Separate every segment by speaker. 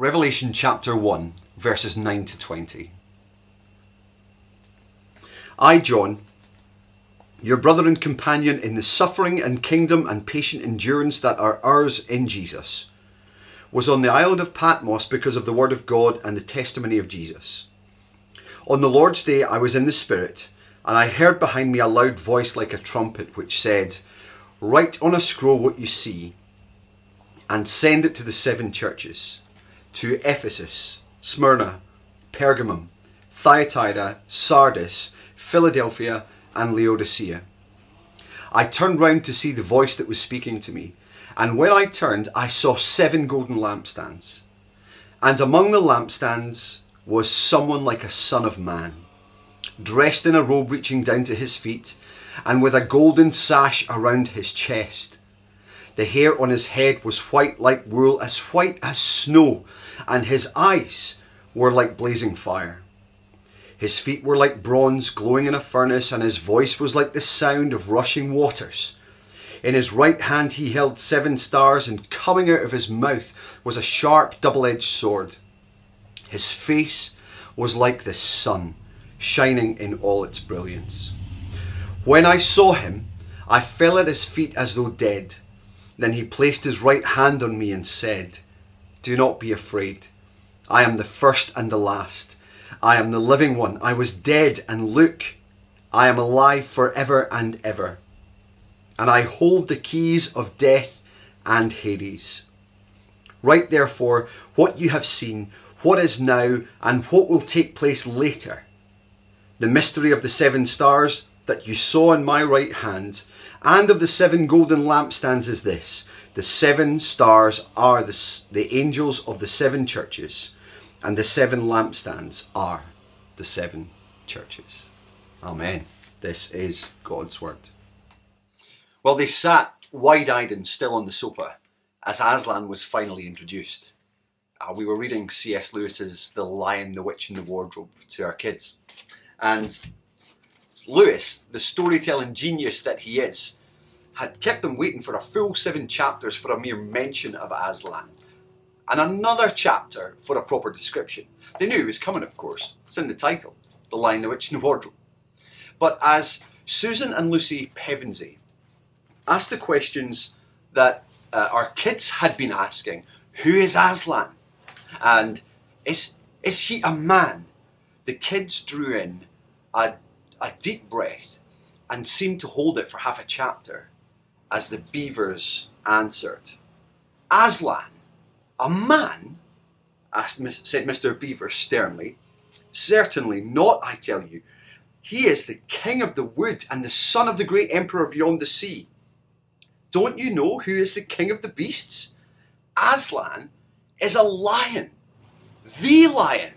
Speaker 1: Revelation chapter 1, verses 9 to 20. I, John, your brother and companion in the suffering and kingdom and patient endurance that are ours in Jesus, was on the island of Patmos because of the word of God and the testimony of Jesus. On the Lord's day, I was in the Spirit, and I heard behind me a loud voice like a trumpet, which said, Write on a scroll what you see, and send it to the seven churches to Ephesus, Smyrna, Pergamum, Thyatira, Sardis, Philadelphia, and Laodicea. I turned round to see the voice that was speaking to me, and when I turned, I saw seven golden lampstands. And among the lampstands was someone like a son of man, dressed in a robe reaching down to his feet, and with a golden sash around his chest. The hair on his head was white like wool, as white as snow, and his eyes were like blazing fire. His feet were like bronze glowing in a furnace, and his voice was like the sound of rushing waters. In his right hand he held seven stars, and coming out of his mouth was a sharp double edged sword. His face was like the sun, shining in all its brilliance. When I saw him, I fell at his feet as though dead. Then he placed his right hand on me and said, Do not be afraid. I am the first and the last. I am the living one. I was dead, and look, I am alive forever and ever. And I hold the keys of death and Hades. Write therefore what you have seen, what is now, and what will take place later. The mystery of the seven stars that you saw in my right hand, and of the seven golden lampstands is this the seven stars are the, the angels of the seven churches and the seven lampstands are the seven churches. Amen. This is God's word. Well, they sat wide eyed and still on the sofa as Aslan was finally introduced. Uh, we were reading C.S. Lewis's The Lion, the Witch, and the Wardrobe to our kids. And Lewis, the storytelling genius that he is, had kept them waiting for a full seven chapters for a mere mention of Aslan and another chapter for a proper description. They knew it was coming, of course. It's in the title, The Lion, the Witch, and the Wardrobe. But as Susan and Lucy Pevensey asked the questions that uh, our kids had been asking, who is Aslan? And is, is he a man? The kids drew in a, a deep breath and seemed to hold it for half a chapter as the beavers answered, Aslan a man? asked, said Mr. Beaver sternly. Certainly not, I tell you. He is the king of the wood and the son of the great emperor beyond the sea. Don't you know who is the king of the beasts? Aslan is a lion. The lion.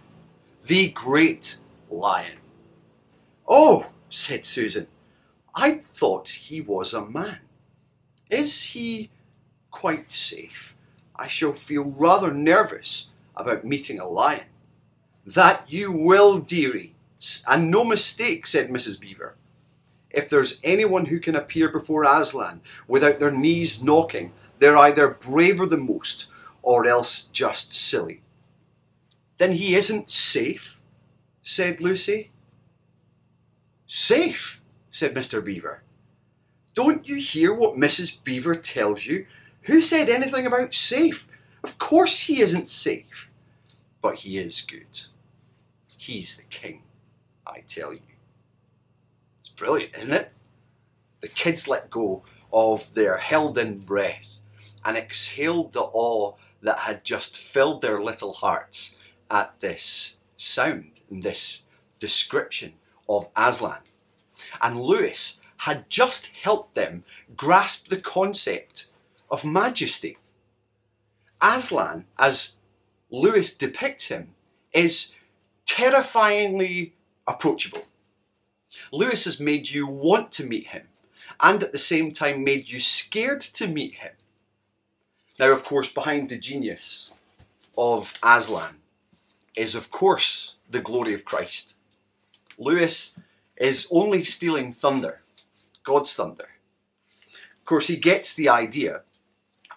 Speaker 1: The great lion. Oh, said Susan, I thought he was a man. Is he quite safe? I shall feel rather nervous about meeting a lion. That you will, dearie, and no mistake, said Mrs. Beaver. If there's anyone who can appear before Aslan without their knees knocking, they're either braver than most or else just silly. Then he isn't safe, said Lucy. Safe, said Mr. Beaver. Don't you hear what Mrs. Beaver tells you who said anything about safe? Of course he isn't safe. But he is good. He's the king, I tell you. It's brilliant, isn't it? The kids let go of their held in breath and exhaled the awe that had just filled their little hearts at this sound and this description of Aslan. And Lewis had just helped them grasp the concept of majesty. Aslan, as Lewis depicts him, is terrifyingly approachable. Lewis has made you want to meet him and at the same time made you scared to meet him. Now, of course, behind the genius of Aslan is, of course, the glory of Christ. Lewis is only stealing thunder, God's thunder. Of course, he gets the idea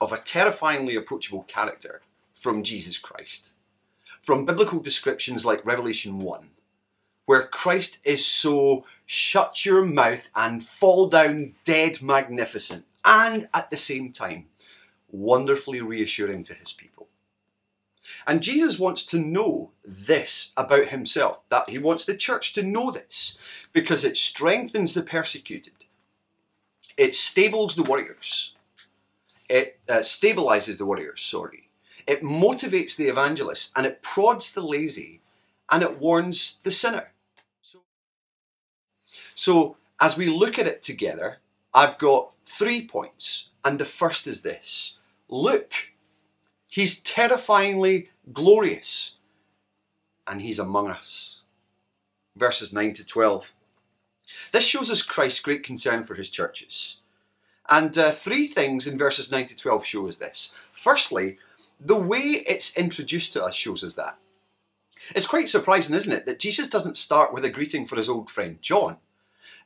Speaker 1: of a terrifyingly approachable character from Jesus Christ. From biblical descriptions like Revelation 1, where Christ is so shut your mouth and fall down dead magnificent, and at the same time, wonderfully reassuring to his people. And Jesus wants to know this about himself, that he wants the church to know this, because it strengthens the persecuted, it stables the warriors, it uh, stabilizes the warriors, sorry, it motivates the evangelist, and it prods the lazy, and it warns the sinner. So, so as we look at it together, I've got three points, and the first is this Look, he's terrifyingly glorious, and he's among us. Verses 9 to 12. This shows us Christ's great concern for his churches. And uh, three things in verses 9 to 12 show us this. Firstly, the way it's introduced to us shows us that. It's quite surprising, isn't it, that Jesus doesn't start with a greeting for his old friend John.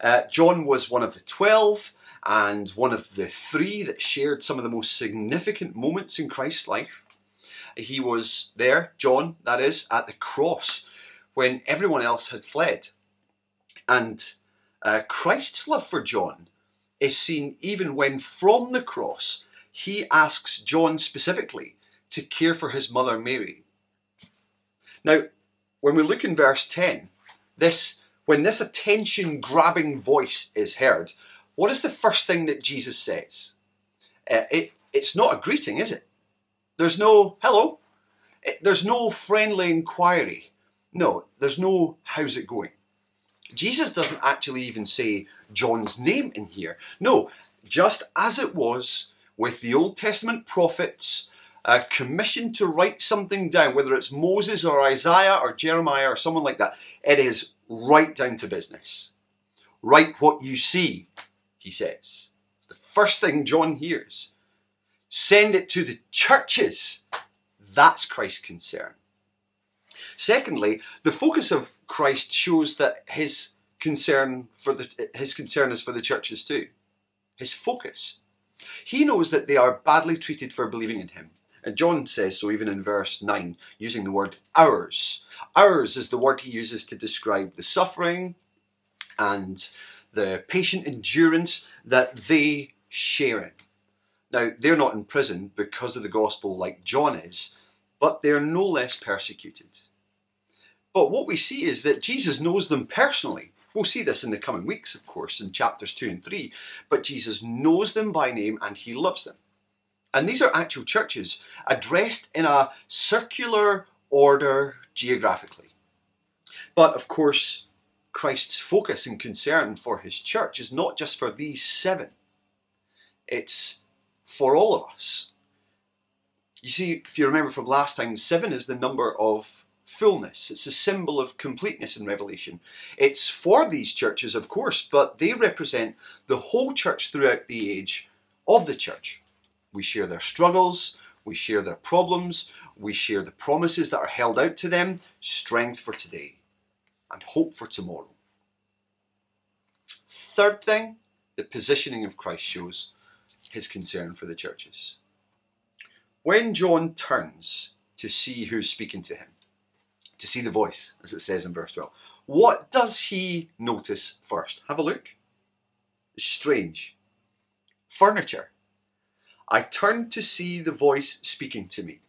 Speaker 1: Uh, John was one of the twelve and one of the three that shared some of the most significant moments in Christ's life. He was there, John, that is, at the cross when everyone else had fled. And uh, Christ's love for John is seen even when from the cross he asks John specifically to care for his mother Mary. Now, when we look in verse 10, this when this attention grabbing voice is heard, what is the first thing that Jesus says? Uh, it, it's not a greeting, is it? There's no hello. It, there's no friendly inquiry. No, there's no how's it going. Jesus doesn't actually even say John's name in here. No, just as it was with the Old Testament prophets uh, commissioned to write something down, whether it's Moses or Isaiah or Jeremiah or someone like that, it is right down to business. Write what you see, he says. It's the first thing John hears. Send it to the churches. That's Christ's concern. Secondly, the focus of Christ shows that his concern for the his concern is for the churches too. His focus. He knows that they are badly treated for believing in him. And John says so even in verse 9, using the word ours. Ours is the word he uses to describe the suffering and the patient endurance that they share in. Now, they're not in prison because of the gospel like John is, but they're no less persecuted. But what we see is that Jesus knows them personally. We'll see this in the coming weeks, of course, in chapters 2 and 3. But Jesus knows them by name and he loves them. And these are actual churches addressed in a circular order geographically. But of course, Christ's focus and concern for his church is not just for these seven, it's for all of us. You see, if you remember from last time, seven is the number of fullness. It's a symbol of completeness in Revelation. It's for these churches, of course, but they represent the whole church throughout the age of the church. We share their struggles, we share their problems, we share the promises that are held out to them, strength for today, and hope for tomorrow. Third thing, the positioning of Christ shows his concern for the churches. When John turns to see who's speaking to him, to see the voice, as it says in verse 12. What does he notice first? Have a look. Strange. Furniture. I turned to see the voice speaking to me.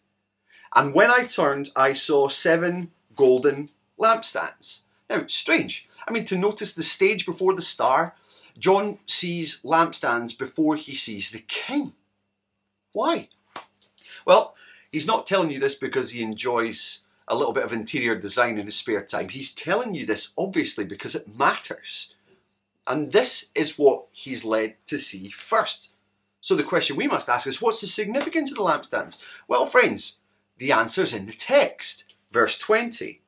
Speaker 1: And when I turned, I saw seven golden lampstands. Now, strange. I mean, to notice the stage before the star, John sees lampstands before he sees the king. Why? Well, he's not telling you this because he enjoys a little bit of interior design in his spare time. He's telling you this obviously because it matters. And this is what he's led to see first. So the question we must ask is what's the significance of the lampstands? Well, friends, the answer's in the text. Verse 20.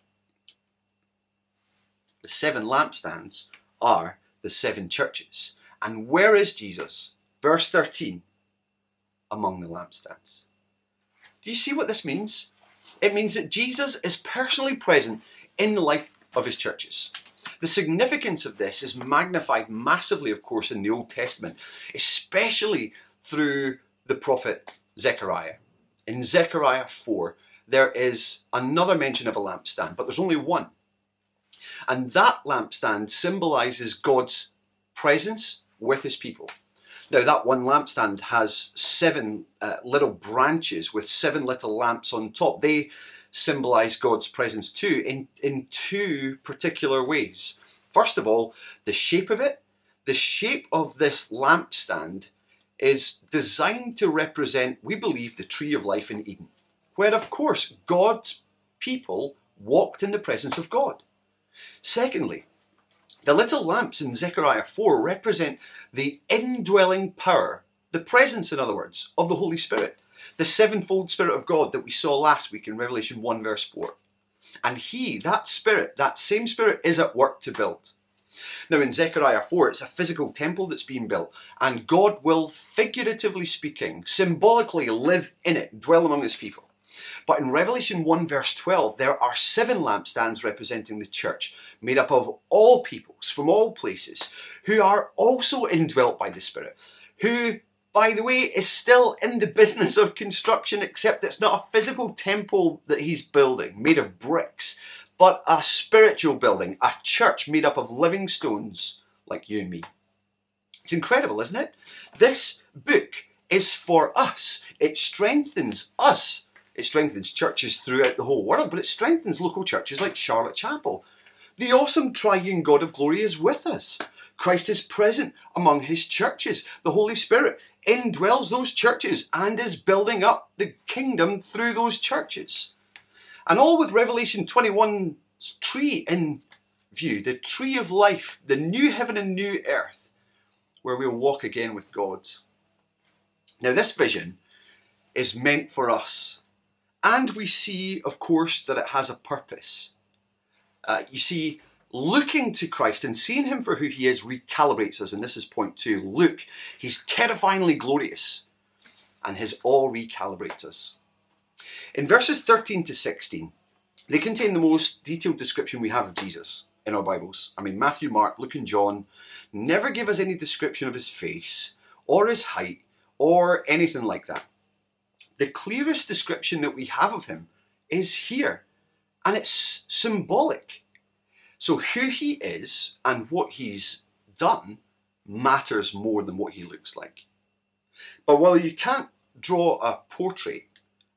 Speaker 1: The seven lampstands are the seven churches. And where is Jesus? Verse 13. Among the lampstands. Do you see what this means? It means that Jesus is personally present in the life of his churches. The significance of this is magnified massively, of course, in the Old Testament, especially through the prophet Zechariah. in Zechariah 4, there is another mention of a lampstand, but there's only one. And that lampstand symbolizes God's presence with his people. Now, that one lampstand has seven uh, little branches with seven little lamps on top. They symbolize God's presence too, in, in two particular ways. First of all, the shape of it. The shape of this lampstand is designed to represent, we believe, the tree of life in Eden, where, of course, God's people walked in the presence of God. Secondly, the little lamps in Zechariah 4 represent the indwelling power, the presence, in other words, of the Holy Spirit, the sevenfold Spirit of God that we saw last week in Revelation 1, verse 4. And He, that Spirit, that same Spirit, is at work to build. Now, in Zechariah 4, it's a physical temple that's being built, and God will, figuratively speaking, symbolically live in it, dwell among His people. But in Revelation 1, verse 12, there are seven lampstands representing the church, made up of all peoples from all places, who are also indwelt by the Spirit, who by the way, is still in the business of construction, except it's not a physical temple that he's building made of bricks, but a spiritual building, a church made up of living stones like you and me. It's incredible, isn't it? This book is for us. It strengthens us. It strengthens churches throughout the whole world, but it strengthens local churches like Charlotte Chapel. The awesome triune God of glory is with us. Christ is present among his churches. The Holy Spirit indwells those churches and is building up the kingdom through those churches. And all with Revelation 21's tree in view, the tree of life, the new heaven and new earth, where we'll walk again with God. Now, this vision is meant for us. And we see, of course, that it has a purpose. Uh, you see, looking to Christ and seeing him for who he is recalibrates us. And this is point two. Look, he's terrifyingly glorious, and his awe recalibrates us. In verses 13 to 16, they contain the most detailed description we have of Jesus in our Bibles. I mean, Matthew, Mark, Luke, and John never give us any description of his face or his height or anything like that. The clearest description that we have of him is here, and it's symbolic. So who he is and what he's done matters more than what he looks like. But while you can't draw a portrait,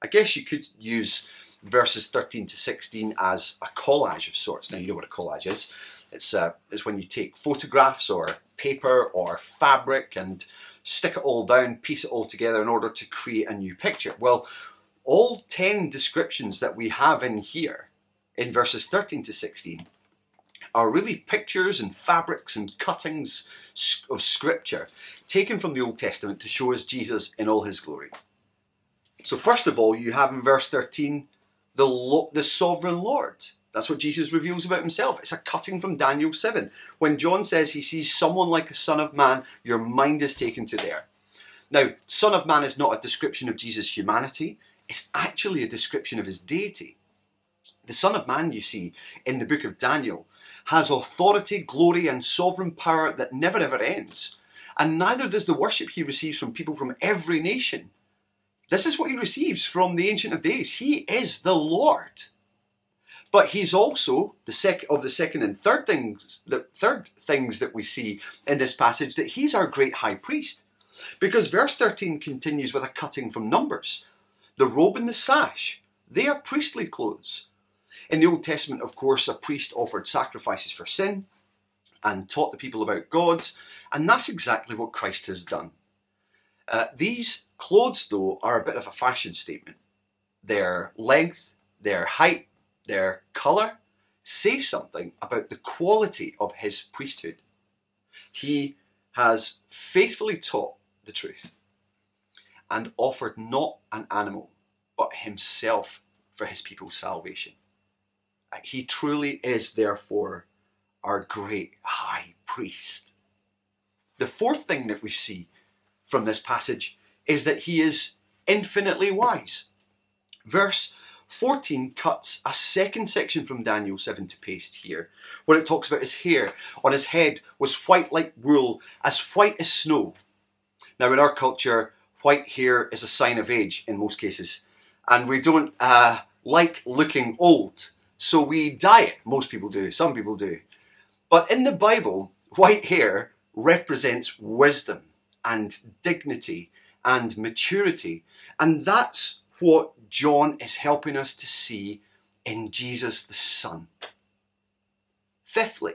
Speaker 1: I guess you could use verses 13 to 16 as a collage of sorts. Now you know what a collage is. It's, uh, it's when you take photographs or paper or fabric and stick it all down, piece it all together in order to create a new picture. Well, all 10 descriptions that we have in here in verses 13 to 16 are really pictures and fabrics and cuttings of scripture taken from the Old Testament to show us Jesus in all his glory. So, first of all, you have in verse 13 the, Lo- the sovereign Lord. That's what Jesus reveals about himself. It's a cutting from Daniel 7. When John says he sees someone like a son of man, your mind is taken to there. Now, son of man is not a description of Jesus' humanity, it's actually a description of his deity. The son of man, you see, in the book of Daniel, has authority, glory, and sovereign power that never ever ends. And neither does the worship he receives from people from every nation. This is what he receives from the Ancient of Days. He is the Lord. But he's also the sec of the second and third things, the third things that we see in this passage, that he's our great high priest. Because verse 13 continues with a cutting from Numbers. The robe and the sash, they are priestly clothes. In the Old Testament, of course, a priest offered sacrifices for sin and taught the people about God, and that's exactly what Christ has done. Uh, these clothes, though, are a bit of a fashion statement. Their length, their height, their colour say something about the quality of his priesthood. He has faithfully taught the truth and offered not an animal, but himself for his people's salvation. Uh, he truly is, therefore, our great high priest. The fourth thing that we see from this passage is that he is infinitely wise. Verse 14 cuts a second section from Daniel 7 to paste here, where it talks about his hair on his head was white like wool, as white as snow. Now, in our culture, white hair is a sign of age in most cases. and we don't uh, like looking old. So we dye it. Most people do, some people do. But in the Bible, white hair represents wisdom and dignity and maturity. And that's what John is helping us to see in Jesus the Son. Fifthly,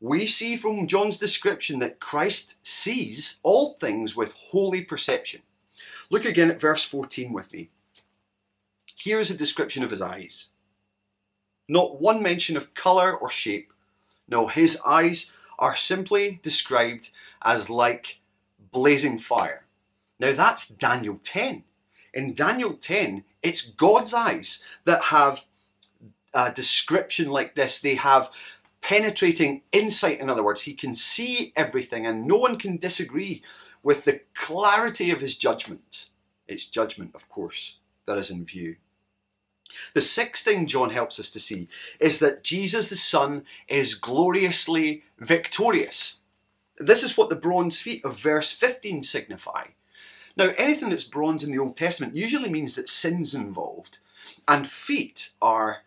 Speaker 1: we see from John's description that Christ sees all things with holy perception. Look again at verse 14 with me. Here is a description of his eyes. Not one mention of colour or shape. No, his eyes are simply described as like blazing fire. Now that's Daniel 10. In Daniel 10, it's God's eyes that have a description like this. They have penetrating insight, in other words. He can see everything and no one can disagree with the clarity of his judgment. It's judgment, of course, that is in view. The sixth thing John helps us to see is that Jesus the Son is gloriously victorious. This is what the bronze feet of verse 15 signify. Now, anything that's bronze in the Old Testament usually means that sin's involved, and feet are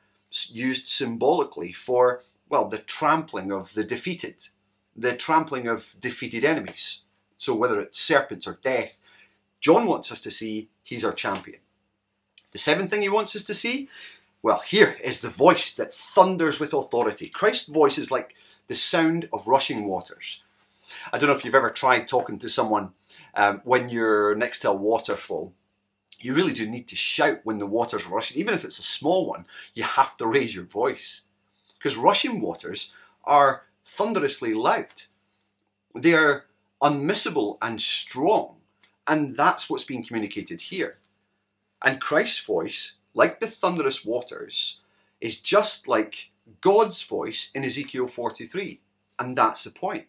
Speaker 1: used symbolically for, well, the trampling of the defeated, the trampling of defeated enemies. So, whether it's serpents or death, John wants us to see he's our champion. The seventh thing he wants us to see, well, here is the voice that thunders with authority. Christ's voice is like the sound of rushing waters. I don't know if you've ever tried talking to someone um, when you're next to a waterfall. You really do need to shout when the water's rushing. Even if it's a small one, you have to raise your voice. Because rushing waters are thunderously loud. They are unmissable and strong. And that's what's being communicated here. And Christ's voice, like the thunderous waters, is just like God's voice in Ezekiel 43. And that's the point.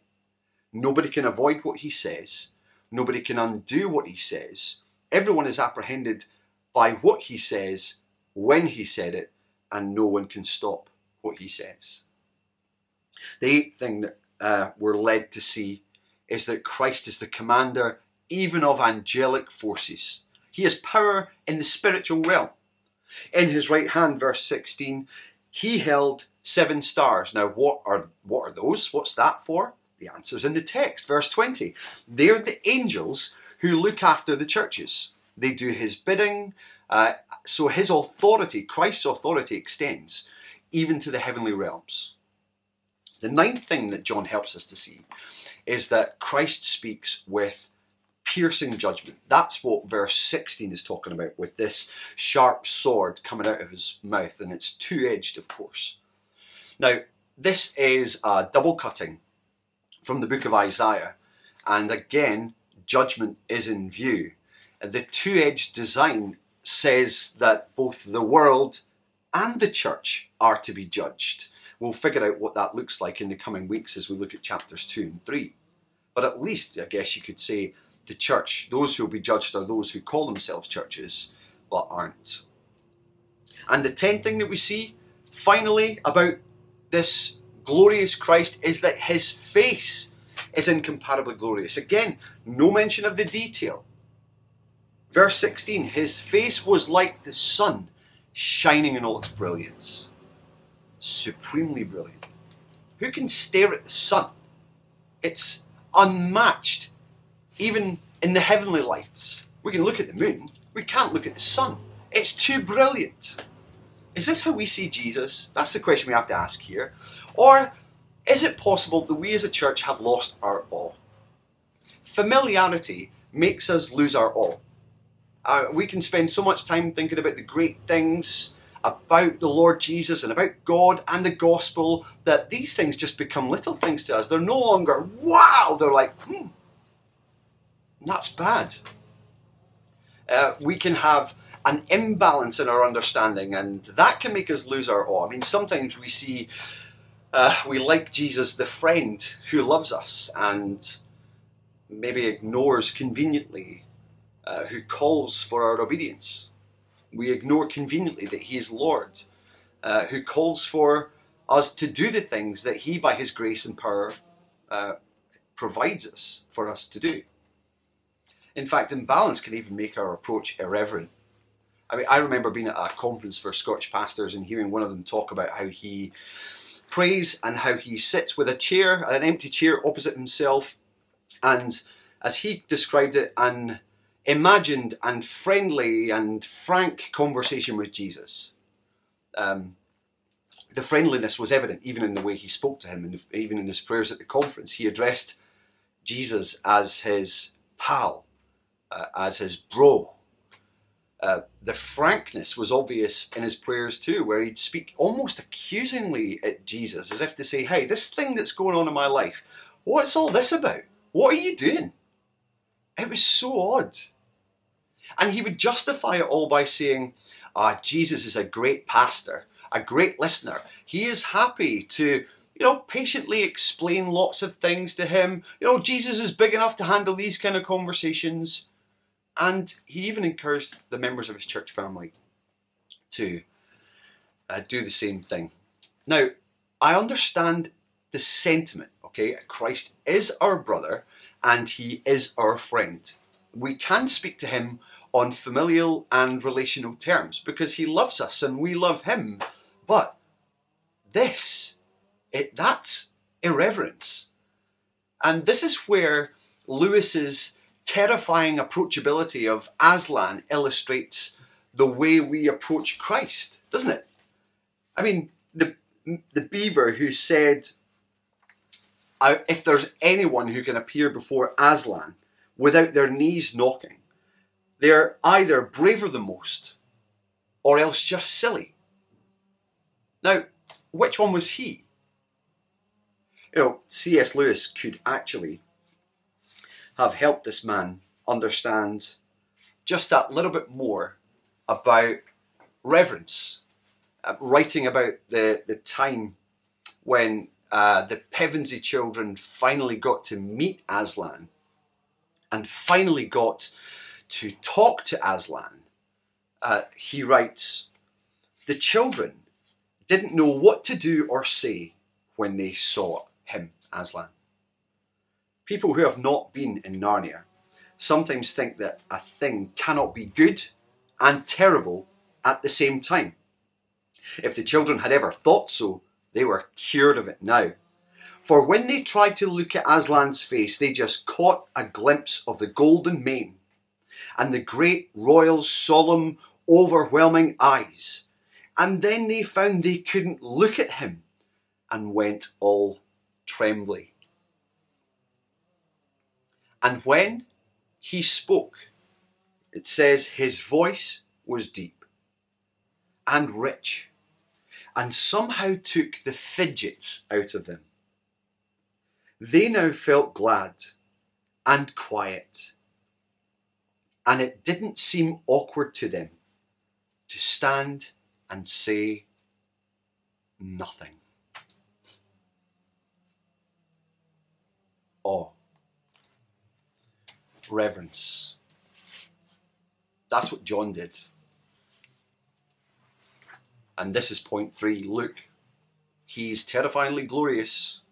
Speaker 1: Nobody can avoid what he says. Nobody can undo what he says. Everyone is apprehended by what he says, when he said it, and no one can stop what he says. The eighth thing that uh, we're led to see is that Christ is the commander even of angelic forces. He has power in the spiritual realm. In his right hand, verse 16, he held seven stars. Now, what are, what are those? What's that for? The answer's in the text, verse 20. They're the angels who look after the churches. They do his bidding. Uh, so his authority, Christ's authority, extends even to the heavenly realms. The ninth thing that John helps us to see is that Christ speaks with piercing judgment. That's what verse 16 is talking about with this sharp sword coming out of his mouth, and it's two edged, of course. Now, this is a double cutting from the book of Isaiah, and again, judgment is in view. The two edged design says that both the world and the church are to be judged. We'll figure out what that looks like in the coming weeks as we look at chapters 2 and 3. But at least, I guess you could say, the church, those who will be judged are those who call themselves churches but aren't. And the tenth thing that we see, finally, about this glorious Christ is that his face is incomparably glorious. Again, no mention of the detail. Verse 16 His face was like the sun shining in all its brilliance. Supremely brilliant. Who can stare at the sun? It's unmatched even in the heavenly lights. We can look at the moon, we can't look at the sun. It's too brilliant. Is this how we see Jesus? That's the question we have to ask here. Or is it possible that we as a church have lost our awe? Familiarity makes us lose our awe. Uh, we can spend so much time thinking about the great things about the Lord Jesus and about God and the gospel that these things just become little things to us. They're no longer wow, they're like, hmm, that's bad. Uh, we can have an imbalance in our understanding, and that can make us lose our awe. I mean, sometimes we see, uh, we like Jesus, the friend who loves us and maybe ignores conveniently, uh, who calls for our obedience. We ignore conveniently that He is Lord, uh, who calls for us to do the things that He, by His grace and power, uh, provides us for us to do. In fact, imbalance can even make our approach irreverent. I mean, I remember being at a conference for Scotch pastors and hearing one of them talk about how he prays and how he sits with a chair, an empty chair opposite himself, and as he described it, an imagined and friendly and frank conversation with Jesus. Um, the friendliness was evident even in the way he spoke to him, and even in his prayers at the conference. He addressed Jesus as his pal, uh, as his bro. Uh, the frankness was obvious in his prayers too, where he'd speak almost accusingly at Jesus, as if to say, Hey, this thing that's going on in my life, what's all this about? What are you doing? It was so odd. And he would justify it all by saying, Ah, Jesus is a great pastor, a great listener. He is happy to you know, patiently explain lots of things to him. You know, Jesus is big enough to handle these kind of conversations. And he even encouraged the members of his church family to uh, do the same thing. Now, I understand the sentiment, okay? Christ is our brother and he is our friend. We can speak to him on familial and relational terms because he loves us and we love him. But this it, that's irreverence. And this is where Lewis's terrifying approachability of Aslan illustrates the way we approach Christ, doesn't it? I mean, the, the beaver who said, if there's anyone who can appear before Aslan without their knees knocking, they're either braver than most or else just silly. Now, which one was he? you know, C.S. Lewis could actually have helped this man understand just that little bit more about reverence, uh, writing about the, the time when uh, the Pevensey children finally got to meet Aslan and finally got to talk to Aslan. Uh, he writes, The children didn't know what to do or say when they saw him, Aslan. People who have not been in Narnia sometimes think that a thing cannot be good and terrible at the same time. If the children had ever thought so, they were cured of it now. For when they tried to look at Aslan's face, they just caught a glimpse of the golden mane and the great royal, solemn, overwhelming eyes. And then they found they couldn't look at him and went all trembly. And when he spoke, it says his voice was deep and rich and somehow took the fidgets out of them. They now felt glad and quiet, and it didn't seem awkward to them to stand and say nothing. awe, reverence. That's what John did. And this is point three. Look, he's terrifyingly glorious,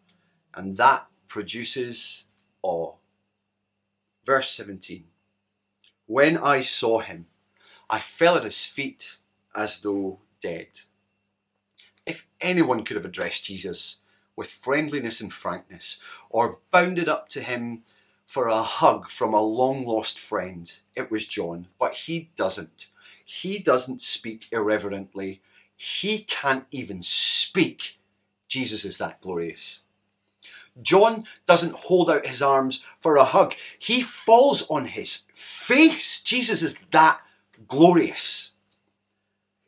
Speaker 1: and that produces awe. Verse 17 When I saw him, I fell at his feet as though dead. If anyone could have addressed Jesus with friendliness and frankness, or bounded up to him for a hug from a long lost friend. It was John, but he doesn't. He doesn't speak irreverently. He can't even speak. Jesus is that glorious. John doesn't hold out his arms for a hug. He falls on his face. Jesus is that glorious.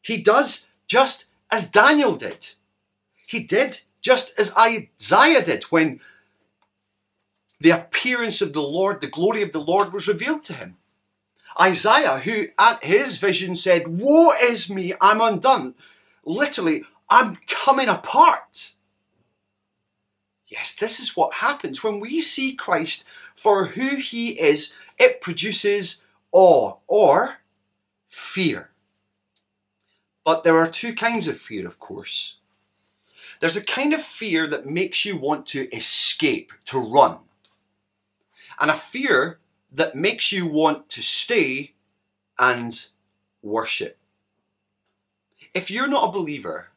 Speaker 1: He does just as Daniel did. He did just as Isaiah did when the appearance of the Lord, the glory of the Lord was revealed to him. Isaiah, who at his vision said, Woe is me, I'm undone. Literally, I'm coming apart. Yes, this is what happens when we see Christ for who he is, it produces awe or fear. But there are two kinds of fear, of course. There's a kind of fear that makes you want to escape, to run. And a fear that makes you want to stay and worship. if you're not a believer,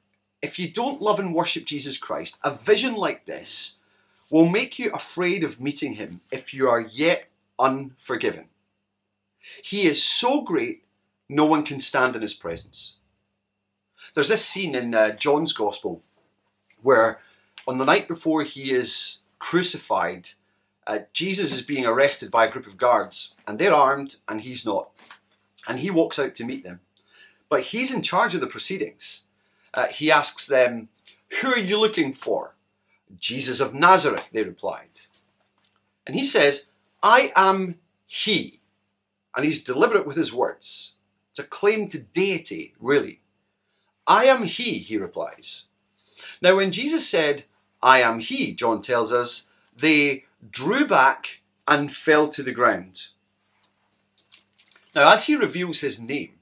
Speaker 1: if you don't love and worship Jesus Christ, a vision like this will make you afraid of meeting him if you are yet unforgiven. He is so great, no one can stand in his presence. There's this scene in uh, John's Gospel where, on the night before he is crucified, uh, Jesus is being arrested by a group of guards, and they're armed, and he's not. And he walks out to meet them. But he's in charge of the proceedings. Uh, he asks them, Who are you looking for? Jesus of Nazareth, they replied. And he says, I am he. And he's deliberate with his words. It's a claim to deity, really. I am he, he replies. Now, when Jesus said, I am he, John tells us, they drew back and fell to the ground. Now, as he reveals his name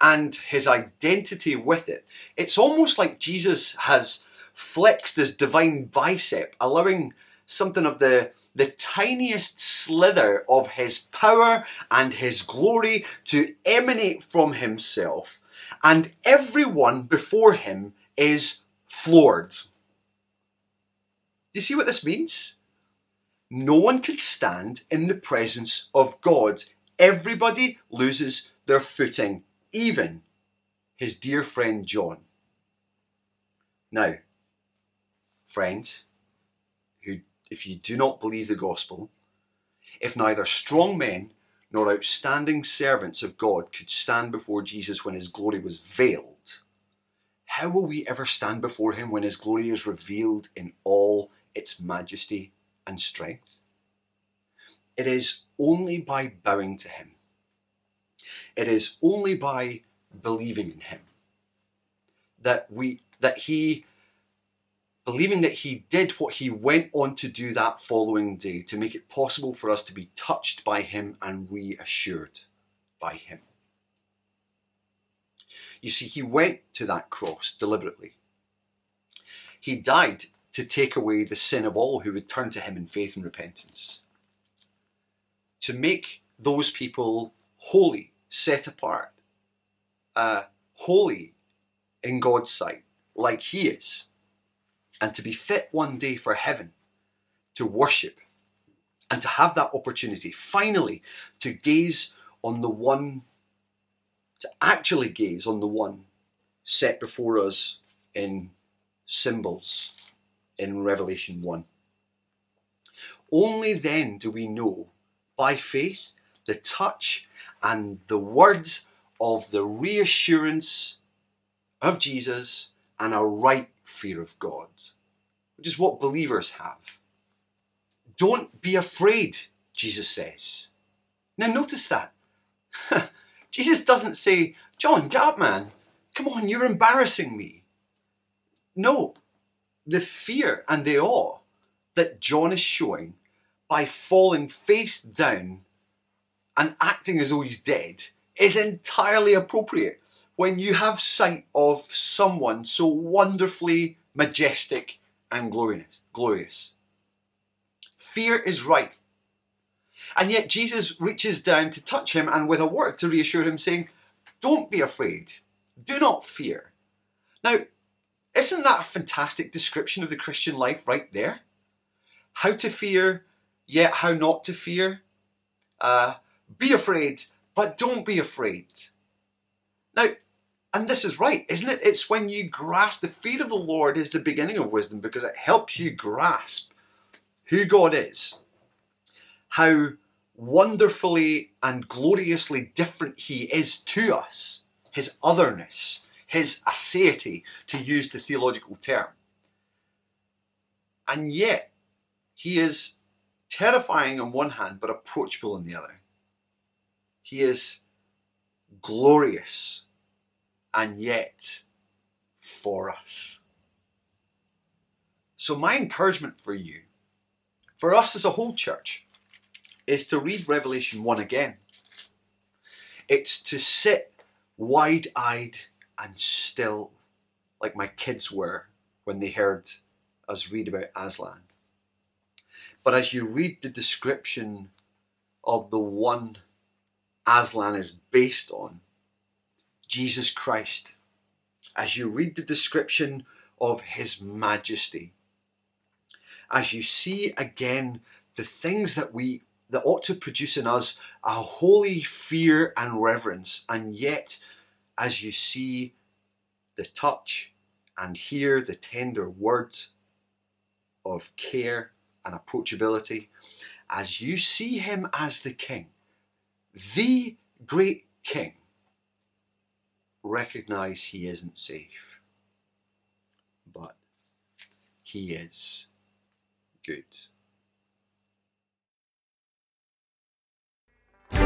Speaker 1: and his identity with it, it's almost like Jesus has flexed his divine bicep, allowing something of the, the tiniest slither of his power and his glory to emanate from himself, and everyone before him is floored. Do you see what this means? No one can stand in the presence of God. Everybody loses their footing, even his dear friend John. Now, friend, who, if you do not believe the gospel, if neither strong men nor outstanding servants of God could stand before Jesus when his glory was veiled, how will we ever stand before him when his glory is revealed in all its majesty and strength? It is only by bowing to him. It is only by believing in him that we that he believing that he did what he went on to do that following day to make it possible for us to be touched by him and reassured by him. You see, he went to that cross deliberately. He died to take away the sin of all who would turn to him in faith and repentance. To make those people holy, set apart, uh, holy in God's sight, like he is and to be fit one day for heaven, to worship, and to have that opportunity, finally, to gaze on the one, to actually gaze on the one set before us in symbols in Revelation 1. Only then do we know by faith the touch and the words of the reassurance of Jesus and a right fear of God, which is what believers have. Don't be afraid, Jesus says. Now, notice that. Jesus doesn't say, John, get up, man. Come on, you're embarrassing me. No, the fear and the awe that John is showing by falling face down and acting as though he's dead is entirely appropriate when you have sight of someone so wonderfully majestic and glorious. glorious. Fear is right. And yet Jesus reaches down to touch him and with a word to reassure him, saying, Don't be afraid. Do not fear. Now, isn't that a fantastic description of the Christian life right there? How to fear, yet how not to fear. Uh, be afraid, but don't be afraid. Now, and this is right, isn't it? It's when you grasp the fear of the Lord is the beginning of wisdom because it helps you grasp who God is, how wonderfully and gloriously different He is to us, His otherness, His aseity, to use the theological term. And yet, He is terrifying on one hand, but approachable on the other. He is glorious and yet for us. So, my encouragement for you, for us as a whole church, is to read Revelation 1 again. It's to sit wide eyed and still, like my kids were when they heard us read about Aslan. But as you read the description of the one Aslan is based on, Jesus Christ, as you read the description of His majesty, as you see again the things that we that ought to produce in us a holy fear and reverence, and yet as you see the touch and hear the tender words of care and approachability, as you see him as the king, the great king, recognize he isn't safe, but he is good.